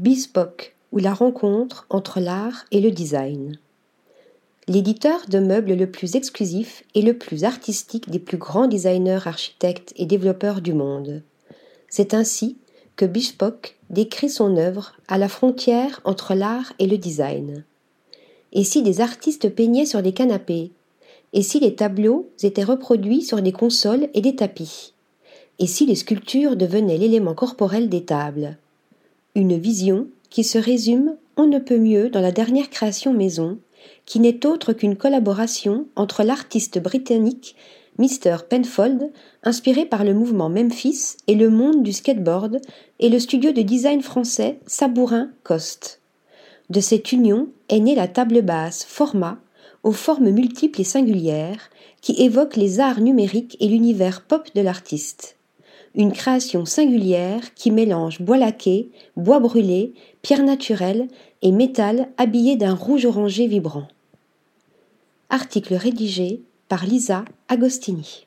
Bespoke ou la rencontre entre l'art et le design. L'éditeur de meubles le plus exclusif et le plus artistique des plus grands designers, architectes et développeurs du monde. C'est ainsi que Bespoke décrit son œuvre à la frontière entre l'art et le design. Et si des artistes peignaient sur des canapés? Et si les tableaux étaient reproduits sur des consoles et des tapis? Et si les sculptures devenaient l'élément corporel des tables? Une vision qui se résume on ne peut mieux dans la dernière création maison, qui n'est autre qu'une collaboration entre l'artiste britannique Mr. Penfold, inspiré par le mouvement Memphis et le monde du skateboard, et le studio de design français Sabourin Coste. De cette union est née la table basse Format, aux formes multiples et singulières, qui évoque les arts numériques et l'univers pop de l'artiste une création singulière qui mélange bois laqué, bois brûlé, pierre naturelle et métal habillé d'un rouge orangé vibrant. Article rédigé par Lisa Agostini.